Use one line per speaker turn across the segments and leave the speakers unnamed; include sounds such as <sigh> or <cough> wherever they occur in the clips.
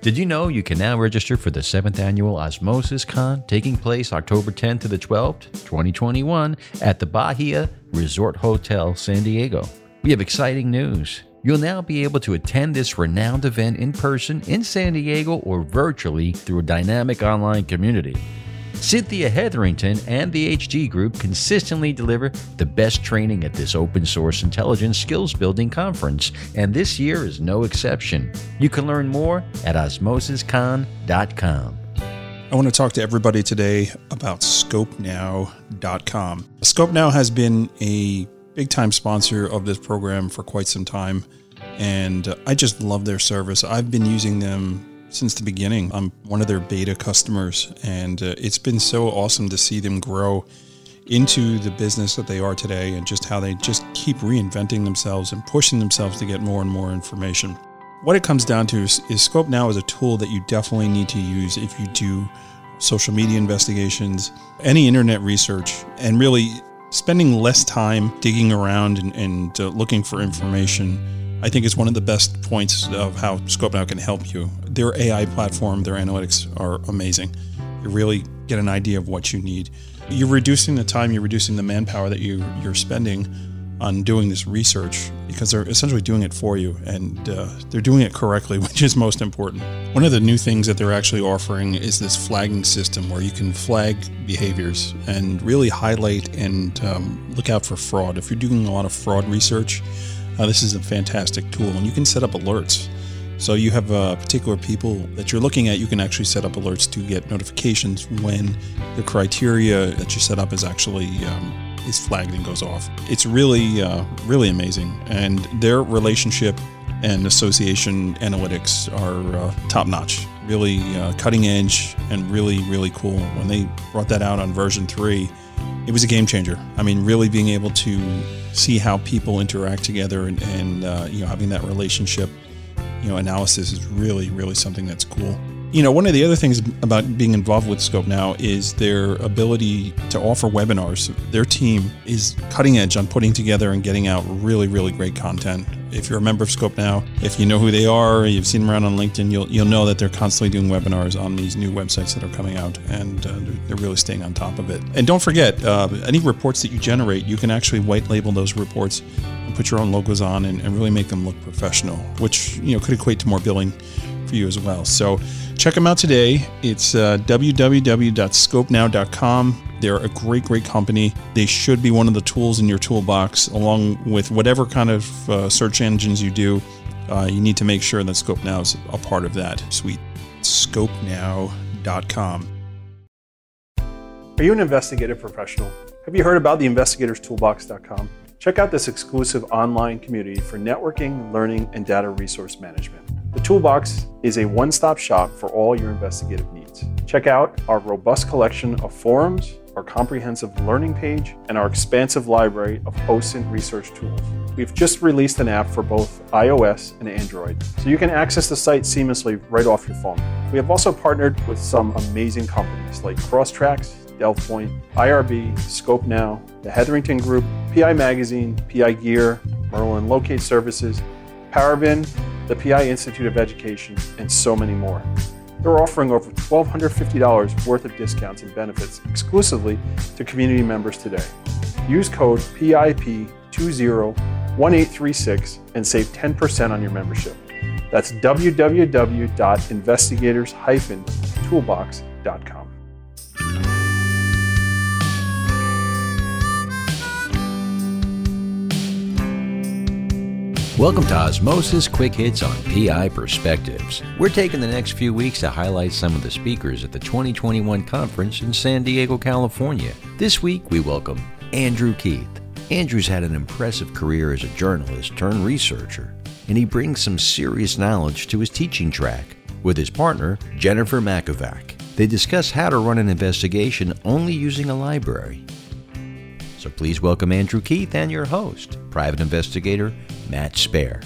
Did you know you can now register for the 7th annual Osmosis Con taking place October 10th to the 12th, 2021 at the Bahia Resort Hotel, San Diego? We have exciting news. You'll now be able to attend this renowned event in person in San Diego or virtually through a dynamic online community. Cynthia Hetherington and the HG Group consistently deliver the best training at this open source intelligence skills building conference, and this year is no exception. You can learn more at osmosiscon.com.
I want to talk to everybody today about Skopenow.com. Skopenow has been a big time sponsor of this program for quite some time, and I just love their service. I've been using them since the beginning. I'm one of their beta customers, and uh, it's been so awesome to see them grow into the business that they are today and just how they just keep reinventing themselves and pushing themselves to get more and more information. What it comes down to is, is Skopenow is a tool that you definitely need to use if you do social media investigations, any internet research, and really spending less time digging around and, and uh, looking for information I think is one of the best points of how Skopenow can help you. Their AI platform, their analytics are amazing. You really get an idea of what you need. You're reducing the time, you're reducing the manpower that you, you're spending on doing this research because they're essentially doing it for you and uh, they're doing it correctly, <laughs> which is most important. One of the new things that they're actually offering is this flagging system where you can flag behaviors and really highlight and um, look out for fraud. If you're doing a lot of fraud research, uh, this is a fantastic tool, and you can set up alerts. So you have uh, particular people that you're looking at. You can actually set up alerts to get notifications when the criteria that you set up is actually um, is flagged and goes off. It's really uh, really amazing, and their relationship and association analytics are uh, top notch. Really uh, cutting edge and really really cool. When they brought that out on version three, it was a game changer. I mean, really being able to see how people interact together and, and uh, you know having that relationship you know analysis is really really something that's cool you know one of the other things about being involved with Skopenow is their ability to offer webinars. Their team is cutting edge on putting together and getting out really really great content. If you're a member of Skopenow, if you know who they are, you've seen them around on LinkedIn, you'll you'll know that they're constantly doing webinars on these new websites that are coming out, and uh, they're really staying on top of it. And don't forget, uh, any reports that you generate, you can actually white label those reports and put your own logos on, and, and really make them look professional, which you know could equate to more billing for you as well. So check them out today. It's uh, www.skopenow.com. They're a great, great company. They should be one of the tools in your toolbox, along with whatever kind of uh, search engines you do. Uh, you need to make sure that Skopenow is a part of that suite. Skopenow.com.
Are you an investigative professional? Have you heard about the investigatorstoolbox.com? Check out this exclusive online community for networking, learning, and data resource management. Toolbox is a one stop shop for all your investigative needs. Check out our robust collection of forums, our comprehensive learning page, and our expansive library of OSINT research tools. We've just released an app for both iOS and Android, so you can access the site seamlessly right off your phone. We have also partnered with some amazing companies like Crosstracks, DelvePoint, IRB, Skopenow, the Hetherington Group, PI Magazine, PI Gear, Merlin Locate Services, Paraben, the PI Institute of Education, and so many more. They're offering over $1,250 worth of discounts and benefits exclusively to community members today. Use code PIP201836 and save 10% on your membership. That's www.investigators-toolbox.com.
Welcome to Osmosis Quick Hits on PI Perspectives. We're taking the next few weeks to highlight some of the speakers at the 2021 conference in San Diego, California. This week, we welcome Andrew Keith. Andrew's had an impressive career as a journalist turned researcher, and he brings some serious knowledge to his teaching track. With his partner, Jennifer Makovac, they discuss how to run an investigation only using a library. So please welcome Andrew Keith and your host, private investigator Matt Spaier.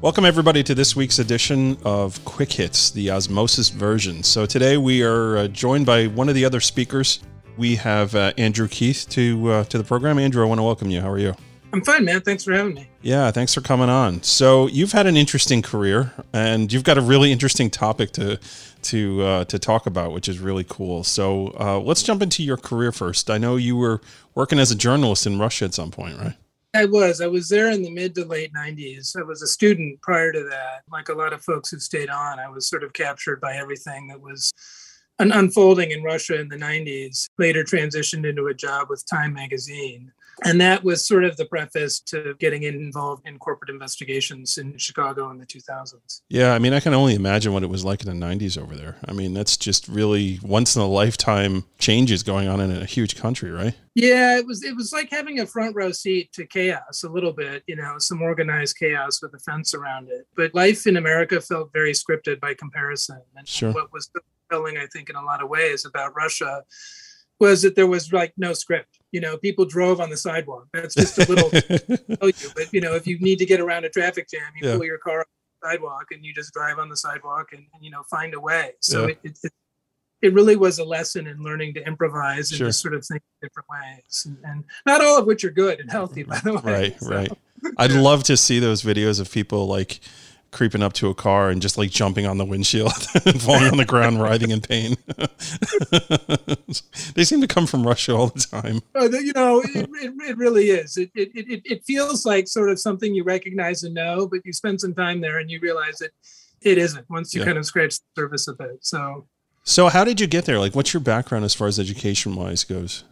Welcome, everybody, to this week's edition of Quick Hits, the Osmosis version. So, today we are uh, joined by one of the other speakers. We have uh, Andrew Keith to uh, to the program. Andrew, I want to welcome you. How are you?
I'm fine, man. Thanks for having me.
Yeah, thanks for coming on. So you've had an interesting career, and you've got a really interesting topic to to uh, to talk about, which is really cool. So uh, let's jump into your career first. I know you were working as a journalist in Russia at some point, right?
I was. I was there in the mid to late 90s. I was a student prior to that. Like a lot of folks who stayed on, I was sort of captured by everything that was an unfolding in Russia in the 90s. Later transitioned into a job with Time magazine and that was sort of the preface to getting involved in corporate investigations in Chicago in the 2000s.
Yeah, I mean, I can only imagine what it was like in the 90s over there. I mean, that's just really once in a lifetime changes going on in a huge country, right?
Yeah, it was it was like having a front row seat to chaos a little bit, you know, some organized chaos with a fence around it. But life in America felt very scripted by comparison. And
sure.
what was telling, I think, in a lot of ways about Russia was that there was like no script. You know, people drove on the sidewalk. That's just a little <laughs> tell you. But you know, if you need to get around a traffic jam, you yeah. pull your car on the sidewalk and you just drive on the sidewalk and, and you know find a way. So yeah. it, it, it really was a lesson in learning to improvise and sure. just sort of think different ways, and, and, not all of which are good and healthy, by the way.
Right, <laughs> so. right. <laughs> I'd love to see those videos of people like creeping up to a car and just like jumping on the windshield and <laughs> falling on the ground, writhing in pain. <laughs> they seem to come from Russia all the time.
Uh, you know, it, it, it, really is. It, it, it, it feels like sort of something you recognize and know, but you spend some time there and you realize that it isn't once you yeah. kind of scratch the surface of it. So,
so how did you get there? Like, what's your background as far as education wise goes?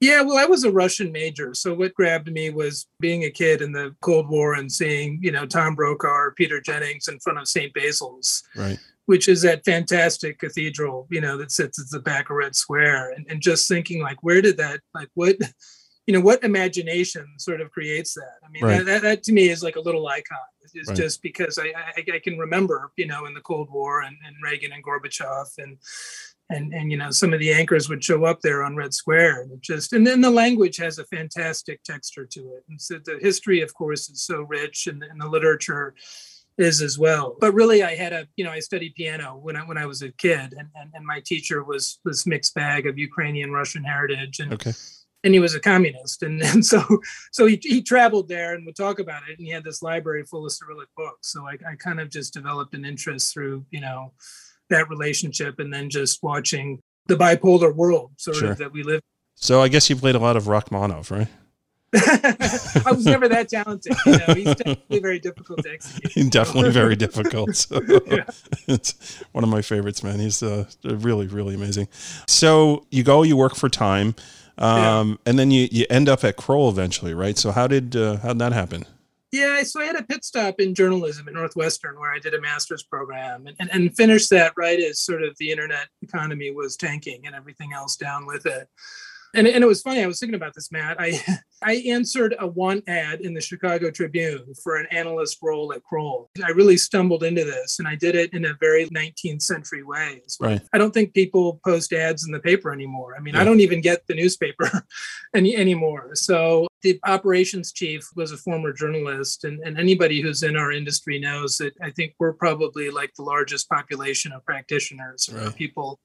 Yeah, well, I was a Russian major. So what grabbed me was being a kid in the Cold War and seeing, you know, Tom Brokaw, or Peter Jennings in front of St. Basil's.
Right.
Which is that fantastic cathedral, you know, that sits at the back of Red Square. And, and just thinking, like, where did that, like, what, you know, what imagination sort of creates that? I mean, right. that, that, that, to me is like a little icon. It's right. just because I, I, I, can remember, you know, in the Cold War and, and Reagan and Gorbachev and and and you know some of the anchors would show up there on red square and just and then the language has a fantastic texture to it. And so the history of course is so rich and, and the literature is as well. But really i had a you know i studied piano when i when i was a kid and and, and my teacher was this mixed bag of ukrainian russian heritage and
okay.
and he was a communist. And, and so so he, he traveled there and would talk about it and he had this library full of cyrillic books. So I, I kind of just developed an interest through you know that relationship and then just watching the bipolar world sort sure. of that we live. In.
So I guess you played a lot of Rachmaninoff, right? <laughs>
I was never that talented. You know, he's definitely very difficult to execute. <laughs>
definitely very difficult. So <laughs> yeah. It's one of my favorites, man. He's uh, really, really amazing. So you go, you work for Time, um, yeah. and then you, you end up at Kroll eventually, right? So how did uh, how did that happen?
Yeah, so I had a pit stop in journalism at Northwestern where I did a master's program and, and, and finished that right as sort of the internet economy was tanking and everything else down with it and, and it was funny. I was thinking about this, Matt. I <laughs> I answered a want ad in the Chicago Tribune for an analyst role at Kroll. I really stumbled into this, and I did it in a very 19th century way.
Right.
I don't think people post ads in the paper anymore. I mean, yeah. I don't even get the newspaper <laughs> any anymore. So the operations chief was a former journalist, and, and anybody who's in our industry knows that I think we're probably like the largest population of practitioners right. or people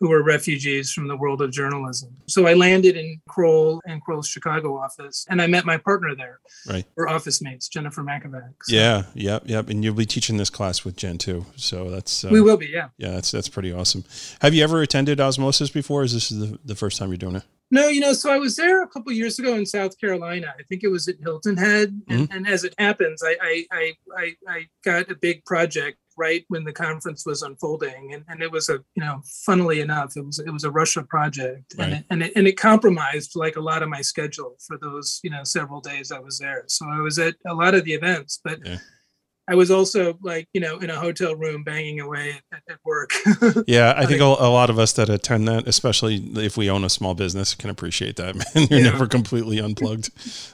who were refugees from the world of journalism. So I landed in Kroll and Kroll's Chicago office, and I met my partner there.
Right.
We're office mates, Jennifer Makovac.
So. Yeah, yep, yep. And you'll be teaching this class with Jen too. So that's uh,
we will be, yeah.
Yeah, that's that's pretty awesome. Have you ever attended Osmosis before? is this the, the first time you're doing it?
No, you know, so I was there a couple years ago in South Carolina. I think it was at Hilton Head, and, mm-hmm. and as it happens, I, I I I I got a big project right when the conference was unfolding, and, and it was a you know, funnily enough, it was it was a Russia project, right. and it, and it, and it compromised like a lot of my schedule for those you know several days I was there. So I was at a lot of the events, but. Yeah. I was also like, you know, in a hotel room banging away at, at work. <laughs>
yeah, I think a, a, lot of us that attend that, especially if we own a small business, can appreciate that. <laughs> Man, you're yeah. never completely unplugged.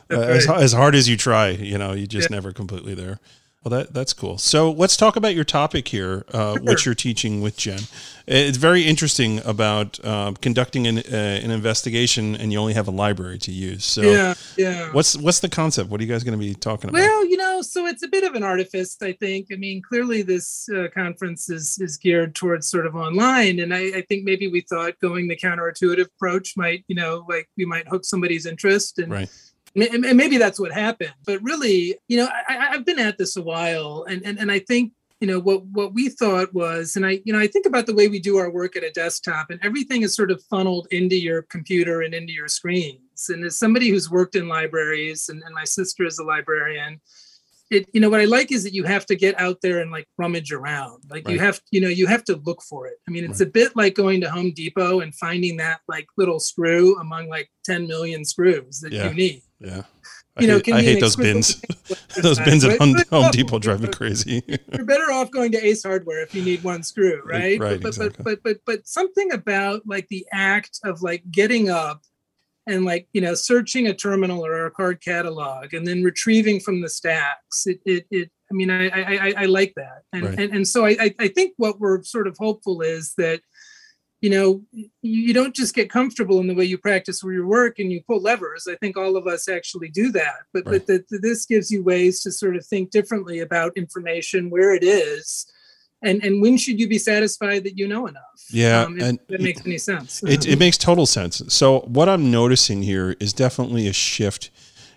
<laughs> uh, right. as, as hard as you try, you know, you just yeah. never completely there. Well, that that's cool. So let's talk about your topic here, uh, what you're teaching with Jen. It's very interesting about uh, conducting an, uh, an investigation, and you only have a library to use. So
yeah, yeah.
What's what's the concept? What are you guys going to be talking about?
Well, you know, so it's a bit of an artifice, I think. I mean, clearly this uh, conference is is geared towards sort of online, and I, I think maybe we thought going the counterintuitive approach might, you know, like we might hook somebody's interest and.
Right
and maybe that's what happened. But really, you know, I, have been at this a while, and, and and I think you know what what we thought was, and I you know I think about the way we do our work at a desktop, and everything is sort of funneled into your computer and into your screens. And as somebody who's worked in libraries, and, and my sister is a librarian, it you know what i like is that you have to get out there and like rummage around like right. you have you know you have to look for it i mean it's right. a bit like going to home depot and finding that like little screw among like 10 million screws that
yeah.
you need
yeah you know, I hate those bins. <laughs> those bins at Home, Home Depot drive me crazy. <laughs>
You're better off going to Ace Hardware if you need one screw, right?
Right.
But,
exactly.
but but but but something about like the act of like getting up and like you know searching a terminal or a card catalog and then retrieving from the stacks it it, it i mean i i i like that and right. and, and so I, I think what we're sort of hopeful is that you know you don't just get comfortable in the way you practice where you work and you pull levers. I think all of us actually do that. But right. but that this gives you ways to sort of think differently about information where it is and and when should you be satisfied that you know enough?
Yeah um,
and that makes any sense.
it, it makes total sense. So what i'm noticing here is definitely a shift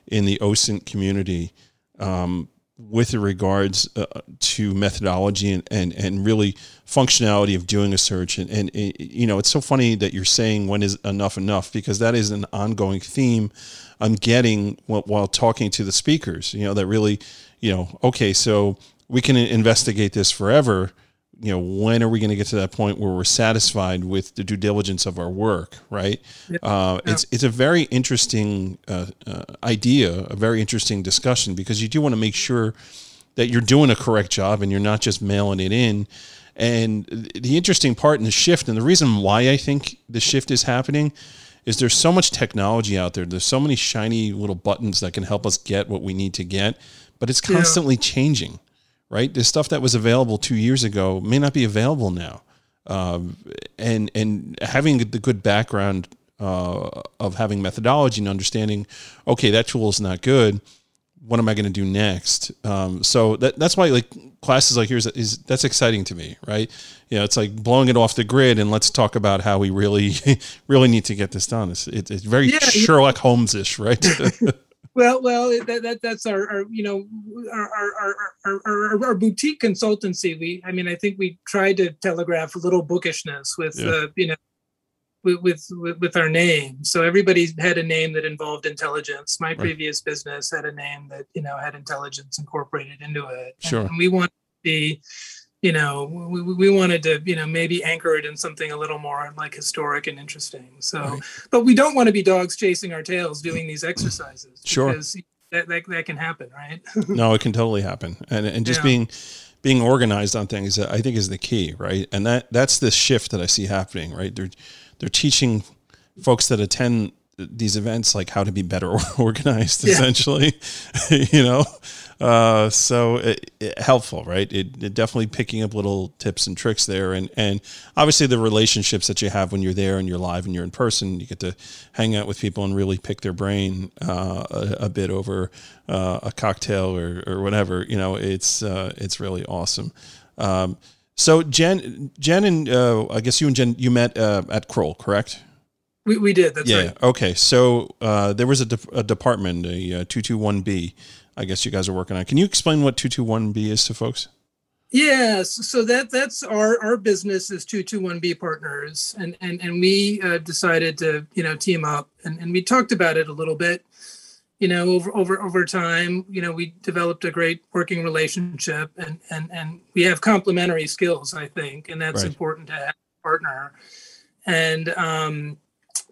in the osint community um, with regards uh, to methodology and, and, and really functionality of doing a search. And, and, you know it's so funny that you're saying when is enough enough because that is an ongoing theme i'm getting while talking to the speakers you know that really you know okay so we can investigate this forever you know when are we going to get to that point where we're satisfied with the due diligence of our work right yeah. Uh, yeah. it's it's a very interesting uh, uh, idea a very interesting discussion because you do want to make sure that you're doing a correct job and you're not just mailing it in and the interesting part in the shift and the reason why i think the shift is happening is there's so much technology out there there's so many shiny little buttons that can help us get what we need to get but it's constantly yeah. changing right? The stuff that was available two years ago may not be available now. Um, and and having the good background uh, of having methodology and understanding, okay, that tool is not good. What am I going to do next? Um, so that that's why like classes like yours is that's exciting to me, right? You know, it's like blowing it off the grid, and let's talk about how we really <laughs> really need to get this done. It's it, it's very yeah, Sherlock Holmes ish, right? <laughs>
Well, well, that, that that's our, our you know our our, our our, our boutique consultancy. We, I mean, I think we tried to telegraph a little bookishness with yeah. uh, you know with, with with our name. So everybody had a name that involved intelligence. My right. previous business had a name that you know had intelligence incorporated into it.
Sure.
And, we want to be you know we, we wanted to you know maybe anchor it in something a little more like historic and interesting. So right. but we don't want to be dogs chasing our tails doing these exercises
sure.
because that, that, that can happen right? <laughs>
No it can totally happen. And and just yeah. being being organized on things i think is the key right? And that that's the shift that i see happening right? They're they're teaching folks that attend these events like how to be better <laughs> organized yeah. essentially <laughs> you know uh, so it, it, helpful, right? It, it, definitely picking up little tips and tricks there, and and obviously the relationships that you have when you're there and you're live and you're in person, you get to hang out with people and really pick their brain uh, a, a, bit over uh, a cocktail or, or whatever. You know, it's uh, it's really awesome. Um, so Jen, Jen, and uh, I guess you and Jen, you met uh, at Kroll, correct?
We, we did. That's
yeah.
Right.
Okay. So uh, there was a, de- a department, a two two one B, I guess you guys are working on. Can you explain what 221B is to folks?
Yes, so that that's our our business is 221B partners, and and and we uh, decided to you know team up, and and we talked about it a little bit, you know over over over time. You know we developed a great working relationship, and and and we have complementary skills, I think, and that's right. important to have a partner. And um,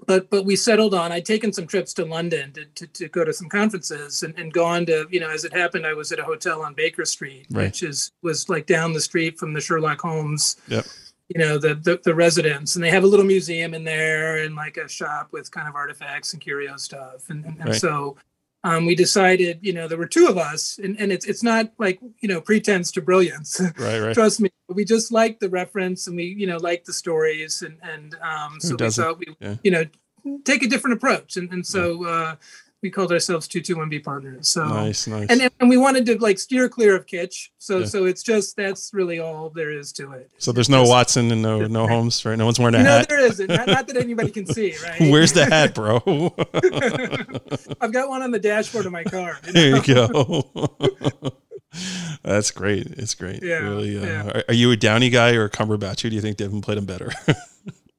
but but we settled on i'd taken some trips to london to, to, to, go to some conferences and, and gone to you know as it happened i was at a hotel on baker street right. which is was like down the street from the sherlock holmes
yep.
you know the, the, the residence and they have a little museum in there and like a shop with kind of artifacts and curio stuff and, and, and right. so um, we decided, you know, there were two of us, and, and it's it's not like you know pretense to brilliance. <laughs>
Right, right.
Trust me, we just liked the reference, and we you know liked the stories, and and um, so we thought we yeah. you know take a different approach, and and so uh, we called ourselves 221B partners. So
nice, nice.
And, and we wanted to like steer clear of kitsch. So yeah. so it's just that's really all there is to it.
So there's no Watson and no no Holmes, right? No one's wearing a
no,
hat.
No, there isn't. Not, not, that anybody can see, <laughs> right?
Where's the hat, bro? <laughs> <laughs>
I've got one on the dashboard of my car.
You know? There you go. That's great. It's great. Yeah. Really. Uh, yeah. Are, are, you a Downey guy or a Cumberbatch? Who do you think Devin played him better?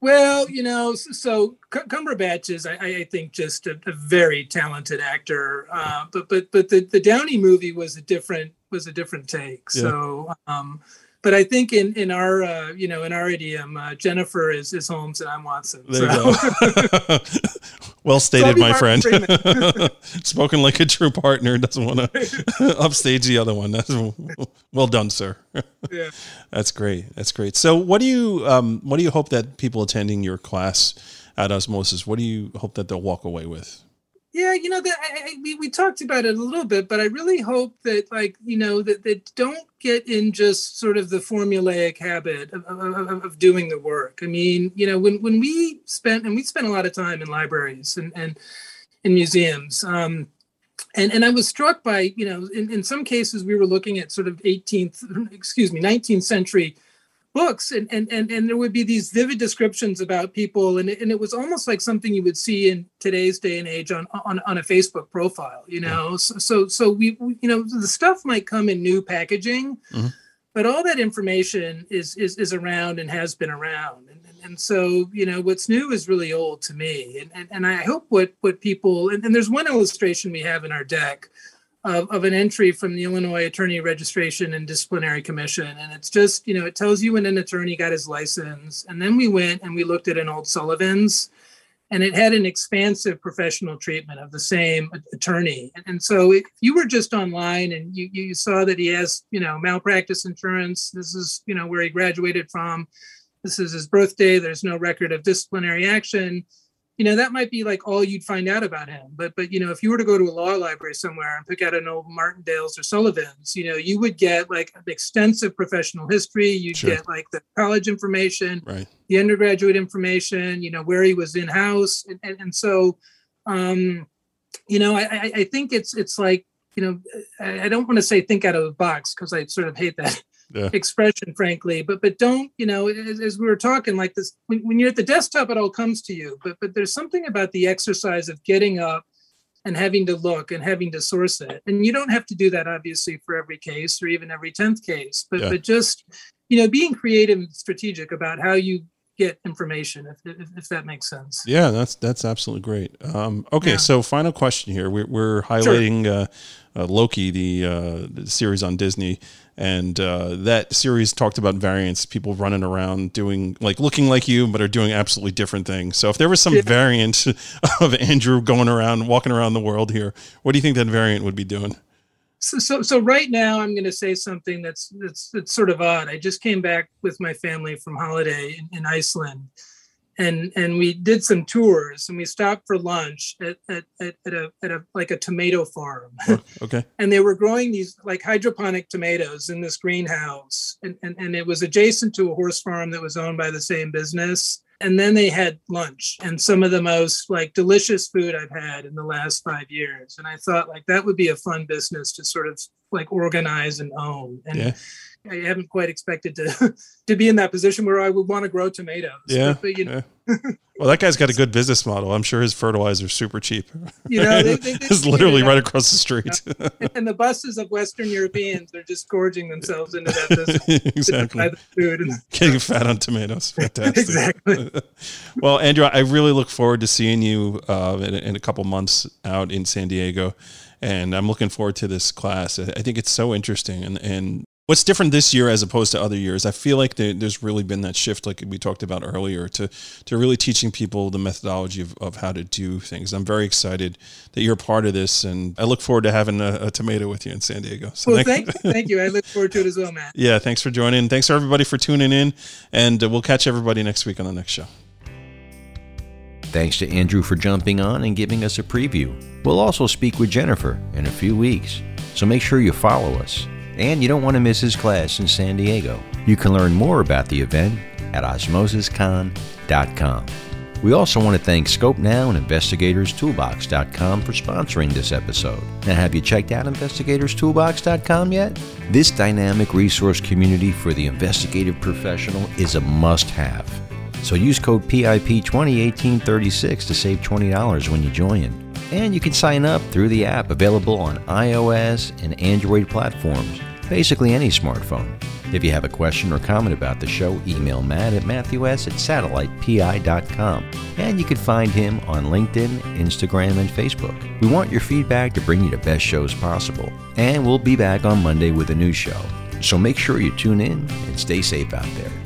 Well, you know, so Cumberbatch is, I, I think, just a, a very talented actor. Uh, but but but the, the Downey movie was a different was a different take. Yeah. So um, but I think in in our uh, you know in our idiom, uh, Jennifer is is Holmes and I'm Watson.
There so. you go. <laughs> <laughs> well stated, my friend. <laughs> <laughs> Spoken like a true partner. Doesn't want to <laughs> upstage the other one. That's well done, sir.
yeah,
that's great. That's great. So, what do you um, what do you hope that people attending your class at Osmosis, what do you hope that they'll walk away with?
Yeah, you know that I, I, we, we talked about it a little bit, but I really hope that like you know that they don't get in just sort of the formulaic habit of, of, of, doing the work. I mean, you know, when when we spent and we spent a lot of time in libraries and and in museums. Um, and, and I was struck by, you know, in, in some cases we were looking at sort of 18th, <clears throat> excuse me, 19th century books and, and and and there would be these vivid descriptions about people and it, and it was almost like something you would see in today's day and age on on, on a facebook profile you know yeah. so, so so we, we, you know the stuff might come in new packaging mm-hmm. but all that information is is is around and has been around and, and, and so you know what's new is really old to me and and, and i hope what what people and, and there's one illustration we have in our deck of, of an entry from the Illinois Attorney Registration and Disciplinary Commission. And it's just, you know, it tells you when an attorney got his license. And then we went and we looked at an old Sullivan's and it had an expansive professional treatment of the same attorney. And, so if you were just online and you, you saw that he has, you know, malpractice insurance, this is, you know, where he graduated from, this is his birthday, there's no record of disciplinary action you know that might be like all you'd find out about him but but you know if you were to go to a law library somewhere and pick out an old martindale's or sullivan's you know you would get like an extensive professional history you'd sure. get like the college information
right.
the undergraduate information you know where he was in house and, and, and so um you know I, I think it's it's like you know i, I don't want to say think out of the box because i sort of hate that yeah. expression, frankly. But but don't you know? As, as we were talking, like this, when, when, you're at the desktop, it all comes to you. But but there's something about the exercise of getting up and having to look and having to source it. And you don't have to do that obviously for every case or even every tenth case. But yeah. but just you know, being creative and strategic about how you get information if, if, if, that makes sense
yeah that's that's absolutely great um, okay yeah. so final question here we're, we're highlighting sure. uh, uh, loki the, uh, the, series on disney and uh, that series talked about variants people running around doing like looking like you but are doing absolutely different things so if there was some yeah. variant <laughs> of andrew going around walking around the world here what do you think that variant would be doing
so, so, so right now I'm going to say something that's, that's, that's sort of odd. I just came back with my family from holiday in, in Iceland and, and we did some tours and we stopped for lunch at, at, at, at a, at a, like a tomato farm.
Oh, <laughs> okay.
and they were growing these like hydroponic tomatoes in this greenhouse. And, and, and it was adjacent to a horse farm that was owned by the same business and then they had lunch and some of the most like delicious food I've had in the last five years. And I thought like that would be a fun business to sort of like organize and own. And yeah. I haven't quite expected to <laughs> to be in that position where I would want to grow tomatoes.
Yeah. But, you know. Yeah. <laughs> well, that guy's got a good business model. I'm sure his fertilizer's super cheap. You know, they, they, <laughs> they, it's literally right across the street.
And the buses of Western Europeans are just gorging themselves into that business.
exactly.
Food and,
Getting fat on tomatoes. Fantastic.
exactly.
well, Andrew, I really look forward to seeing you uh, in, in a couple months out in San Diego and I'm looking forward to this class. I think it's so interesting, and and What's different this year as opposed to other years? I feel like there's really been that shift, like we talked about earlier, to to really teaching people the methodology of, of how to do things. I'm very excited that you're a part of this, and I look forward to having a, a tomato with you in San Diego.
So well, thank, thank, <laughs> thank you. I look forward to it as well, Matt.
Yeah, thanks for joining. Thanks for everybody for tuning in, and uh, we'll catch everybody next week on the next show.
Thanks to Andrew for jumping on and giving us a preview. We'll also speak with Jennifer in a few weeks, so make sure you follow us and you don't want to miss his class in San Diego. You can learn more about the event at osmosiscon.com. We also want to thank Skopenow and InvestigatorSToolbox.com for sponsoring this episode. Now, have you checked out InvestigatorSToolbox.com yet? This dynamic resource community for the investigative professional is a must have. So use code PIP201836 to save $20 when you join. And you can sign up through the app available on iOS and Android platforms, basically any smartphone. If you have a question or comment about the show, email Matt at matthews at satellitepi.com. And you can find him on LinkedIn, Instagram, and Facebook. We want your feedback to bring you the best shows possible. And we'll be back on Monday with a new show. So make sure you tune in and stay safe out there.